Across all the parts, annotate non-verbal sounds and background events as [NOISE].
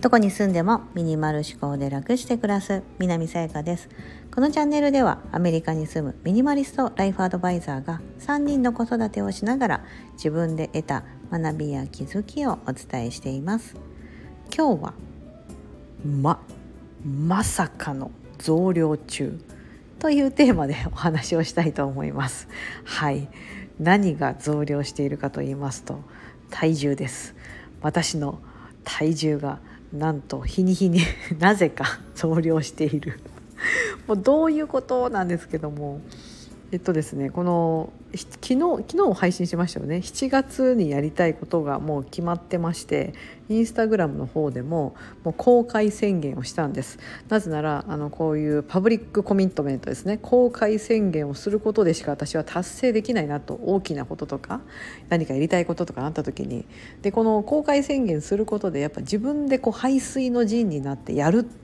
どこに住んでもミニマル思考で楽して暮らす南さやかです。このチャンネルではアメリカに住むミニマリストライフアドバイザーが3人の子育てをしながら自分で得た学びや気づきをお伝えしています。今日はままさかの増量中というテーマでお話をしたいと思います。はい。何が増量しているかと言いますと体重です。私の体重がなんと日に日に [LAUGHS] なぜか増量している。もうどういうことなんですけどもえっとですねこの昨日昨日配信しましたよね。7月にやりたいことがもう決まってましてインスタグラムの方でももう公開宣言をしたんです。なぜならあのこういうパブリックコミットメントですね。公開宣言をすることでしか私は達成できないなと大きなこととか何かやりたいこととかなった時に。でこの公開宣言することでやっぱ自分でこう排水の陣になってやるって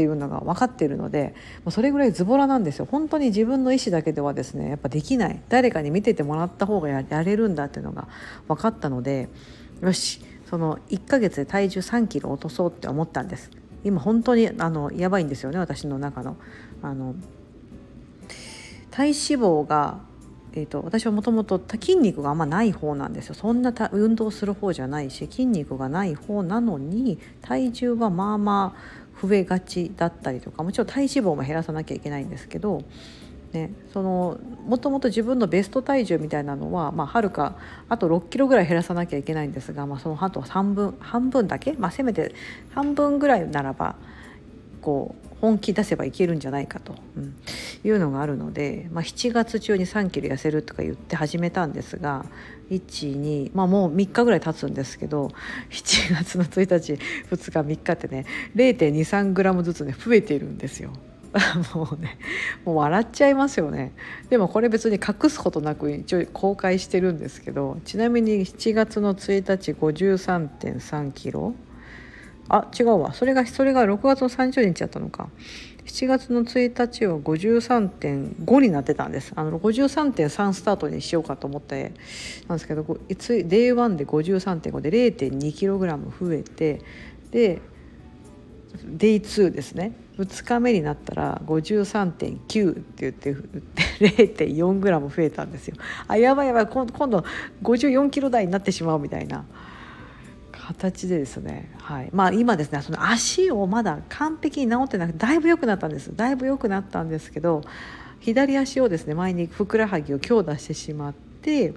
っていうのが分かっているのでそれぐらいズボラなんですよ。本当に自分の意思だけではですねやっぱできない。誰かに見ててもらった方がやれるんだっていうのが分かったのでよしその1ヶ月で体重3キロ落とそうって思ったんです。今本当にあのやばいんですよね私の中の。あの体脂肪がえーと、私はもともと筋肉があんまない方なんですよ。そんな運動する方じゃないし筋肉がない方なのに体重はまあまあ増えがちだったりとかもちろん体脂肪も減らさなきゃいけないんですけど、ね、そのもともと自分のベスト体重みたいなのは、まあ、はるかあと6キロぐらい減らさなきゃいけないんですが、まあ、そのあと半分半分だけ、まあ、せめて半分ぐらいならばこう本気出せばいけるんじゃないかと、うん、いうのがあるので、まあ、7月中に3キロ痩せるとか言って始めたんですが12、まあ、もう3日ぐらい経つんですけど7月の1日2日3日ってね0 2 3グラムずつね増えているんですよ。[LAUGHS] もうねもう笑っちゃいますよね。でもこれ別に隠すことなく一応公開してるんですけどちなみに7月の1日53.3キロあ違うわ。それがそれが6月の30日やったのか。7月の1日は53.5になってたんです。あの53.3スタートにしようかと思ってなんですけどいつ Day1 で53.5で 0.2kg 増えてで Day2 ですね。2日目になったら53.9って言って 0.4g 増えたんですよ。あやばいやばい。今度54キロ台になってしまうみたいな。形でですね、はい。まあ、今ですねその足をまだ完璧に治ってなくてだいぶ良くなったんです。だいぶ良くなったんですけど左足をですね前にふくらはぎを強打してしまって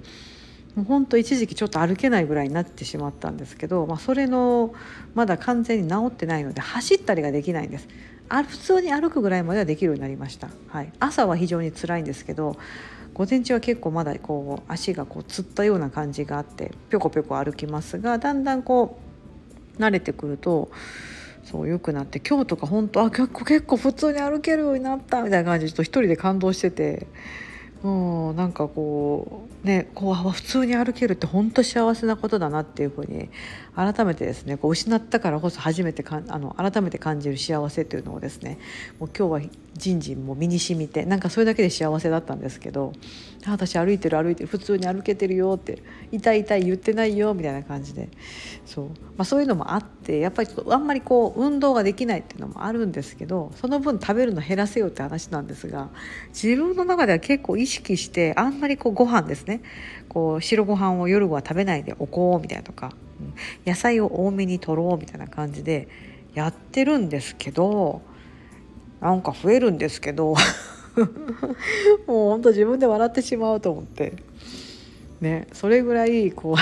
もうほんと一時期ちょっと歩けないぐらいになってしまったんですけど、まあ、それのまだ完全に治ってないので走ったりができないんです。あ普通に歩くぐらいまではできるようになりました、はい、朝は非常に辛いんですけど午前中は結構まだこう足がこうつったような感じがあってぴょこぴょこ歩きますがだんだんこう慣れてくるとそう良くなって今日とか本当あ結構結構普通に歩けるようになったみたいな感じでちょっと一人で感動してて。うん、なんかこうねこう普通に歩けるって本当幸せなことだなっていうふうに改めてですねこう失ったからこそ初めてかあの改めて感じる幸せというのをですねもう今日はじんじんも身にしみてなんかそれだけで幸せだったんですけど「私歩いてる歩いてる普通に歩けてるよ」って「痛い痛い言ってないよ」みたいな感じでそう,、まあ、そういうのもあってやっぱりあんまりこう運動ができないっていうのもあるんですけどその分食べるの減らせよって話なんですが自分の中では結構意識識してあんまりこうご飯ですね。こう白ご飯を夜は食べないでおこうみたいなとか、野菜を多めにとろうみたいな感じでやってるんですけどなんか増えるんですけど [LAUGHS] もうほんと自分で笑ってしまうと思って。ねそれぐらいこ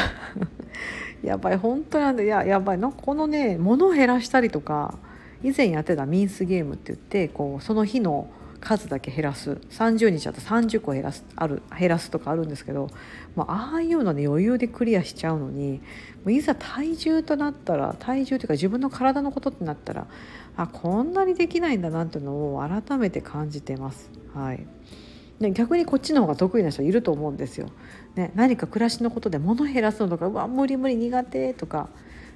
う [LAUGHS] やばい本当なんでいややばいなこのね物を減らしたりとか以前やってたミンスゲームって言ってこうその日の数だけ減らす30日だと30個減らすある減らすとかあるんですけど、まあ、ああいうのね余裕でクリアしちゃうのにもういざ体重となったら体重というか自分の体のことってなったらあこんなにできないんだなっていうのを改めて感じてます。はいで逆にこっちの方が得意な人いると思うんですよ。ね、何か暮らしのことで物減らすのとかうわ無理無理苦手とか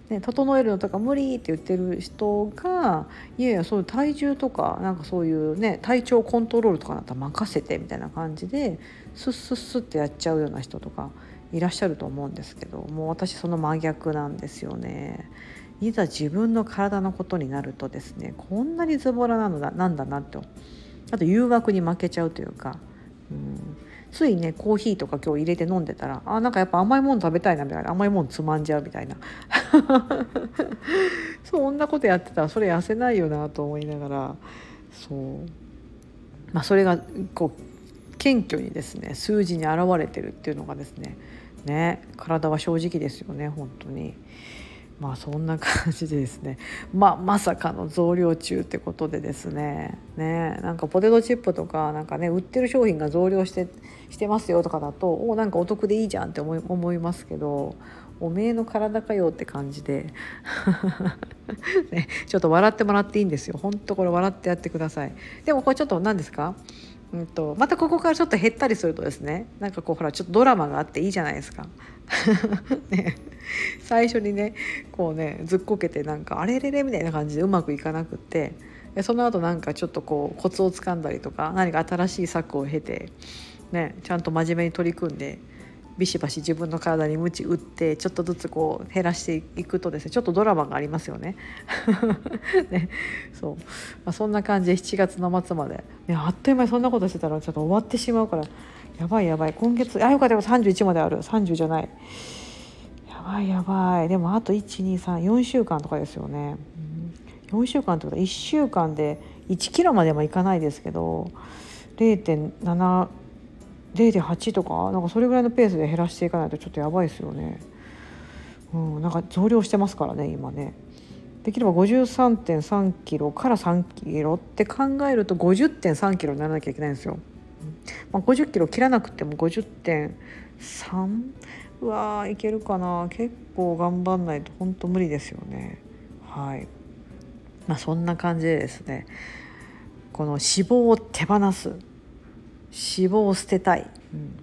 ね、整えるのとか無理って言ってる人がいやいやそういう体重とかなんかそういうね体調コントロールとかだったら任せてみたいな感じでスッスッスッってやっちゃうような人とかいらっしゃると思うんですけどもう私その真逆なんですよね。いざ自分の体のことになるとですねこんなにズボラなのだなんだなとあと誘惑に負けちゃうというか、ついねコーヒーとか今日入れて飲んでたらあなんかやっぱ甘いもの食べたいなみたいな甘いものつまんじゃうみたいな。[LAUGHS] そんなことやってたらそれ痩せないよなと思いながら。そう。まあそれがこう謙虚にですね数字に表れてるっていうのがですね。ね体は正直ですよね本当に。まあそんな感じでですね、[LAUGHS] まあ、まさかの増量中ってことでですね。ねなんかポテトチップとかなんかね売ってる商品が増量してしてますよとかだとおなんかお得でいいじゃんって思い思いますけどおめえの体かよって感じで、[LAUGHS] ね、ちょっと笑ってもらっていいんですよ。ほんとこれ笑ってやってください。でもこれちょっと何ですか？うんと、またここからちょっと減ったりするとですねなんかこうほらちょっとドラマがあっていいじゃないですか。[LAUGHS] ね、最初にねこうねずっこけてなんかあれれれみたいな感じでうまくいかなくってその後なんかちょっとこうコツをつかんだりとか何か新しい策を経て、ね、ちゃんと真面目に取り組んでビシバシ自分の体に鞭打ってちょっとずつこう減らしていくとですねちょっとドラマがありますよね。[LAUGHS] ね。そう、まあ、そんな感じで7月の末まで、ね、あっという間にそんなことしてたらちょっと終わってしまうから。やばいやばい。今月あよかった31まである。30じゃない。やばいやばい。でもあと1234週間とかですよね、4週間ってことは1週間で1キロまでもいかないですけど0.7 0.8とかなんかそれぐらいのペースで減らしていかないとちょっとやばいですよね。うん、なんか増量してますからね今ね。できれば53.3キロから3キロって考えると50.3キロにならなきゃいけないんですよ。まあ、50キロ切らなくても50.3うわーいけるかな結構頑張んないと本当無理ですよね。はいまあ、そんな感じでですねこの脂肪を手放す脂肪を捨てたい、うん、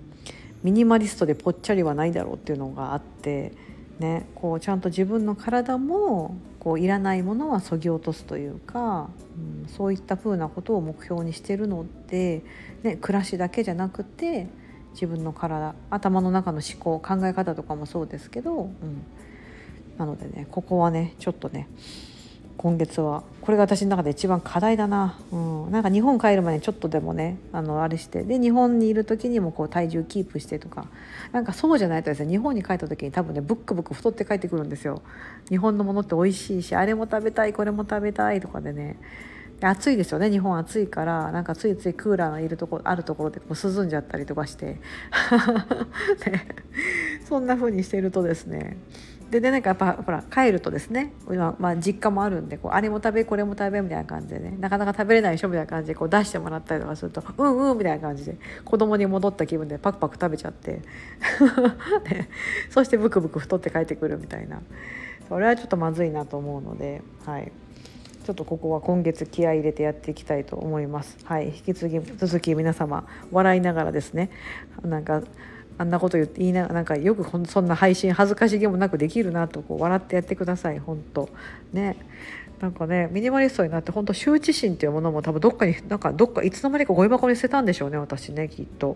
ミニマリストでぽっちゃりはないだろうっていうのがあって、ね、こうちゃんと自分の体もこういらないものはそぎ落とすというか、うん、そういったふうなことを目標にしてるので、ね、暮らしだけじゃなくて自分の体頭の中の思考考え方とかもそうですけど、うん、なのでねここはねちょっとね今月はこれが私の中で一番課題だな、うん、なんか日本帰る前にちょっとでもねあのあれしてで日本にいる時にもこう体重キープしてとか。なんかそうじゃないとですね日本に帰った時に多分ねブックブック太って帰ってくるんですよ。日本のものって美味しいしあれも食べたいこれも食べたいとかでね。暑いですよね日本暑いから。なんかついついクーラーのいるとこあるところでこう涼んじゃったりとかして。[LAUGHS] ね、そんな風にしてるとですね。ででなんかやっぱほら帰るとですね今、まあ、実家もあるんでこうあれも食べこれも食べみたいな感じでねなかなか食べれないでしょみたいな感じでこう出してもらったりとかするとうんうんみたいな感じで子供に戻った気分でパクパク食べちゃって [LAUGHS] ね、そしてブクブク太って帰ってくるみたいなそれはちょっとまずいなと思うのではい。ちょっとここは今月気合入れてやっていきたいと思います。はい、引き続き皆様笑いながらですねなんかあんなこと言って言いななんかよくそんな配信恥ずかしげもなくできるなとこう笑ってやってください本当ね。なんかねミニマリストになって本当羞恥心っていうものも多分どっかになんかどっかいつの間にかゴミ箱に捨てたんでしょうね私ねきっと。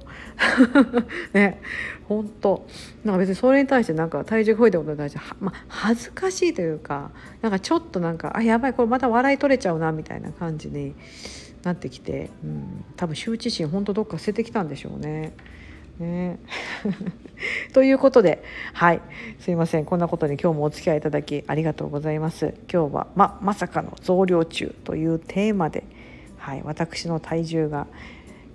[LAUGHS] ね。本当。なんか別にそれに対してなんか体重増えたことに対してまあ、恥ずかしいというかなんかちょっとなんかあやばいこれまた笑い取れちゃうなみたいな感じになってきて、うん、多分羞恥心本当どっか捨ててきたんでしょうね。ね。[LAUGHS] ということではい。すいません。こんなことに今日もお付き合いいただきありがとうございます。今日はままさかの増量中というテーマで、はい、私の体重が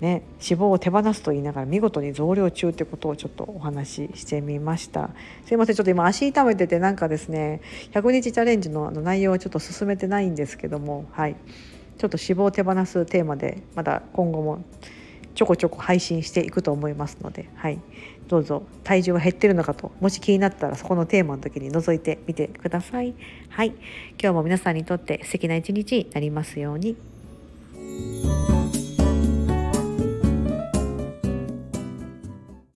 ね、脂肪を手放すと言いながら見事に増量中ってことをちょっとお話ししてみました。すいません。ちょっと今足痛めててなんかですね100日チャレンジの内容はちょっと進めてないんですけどもはい。ちょっと脂肪を手放すテーマでまだ今後もちょこちょこ配信していくと思いますので、はい、どうぞ体重が減ってるのかともし気になったらそこのテーマの時に覗いてみてください。はい、今日も皆さんにとって素敵な一日になりますように。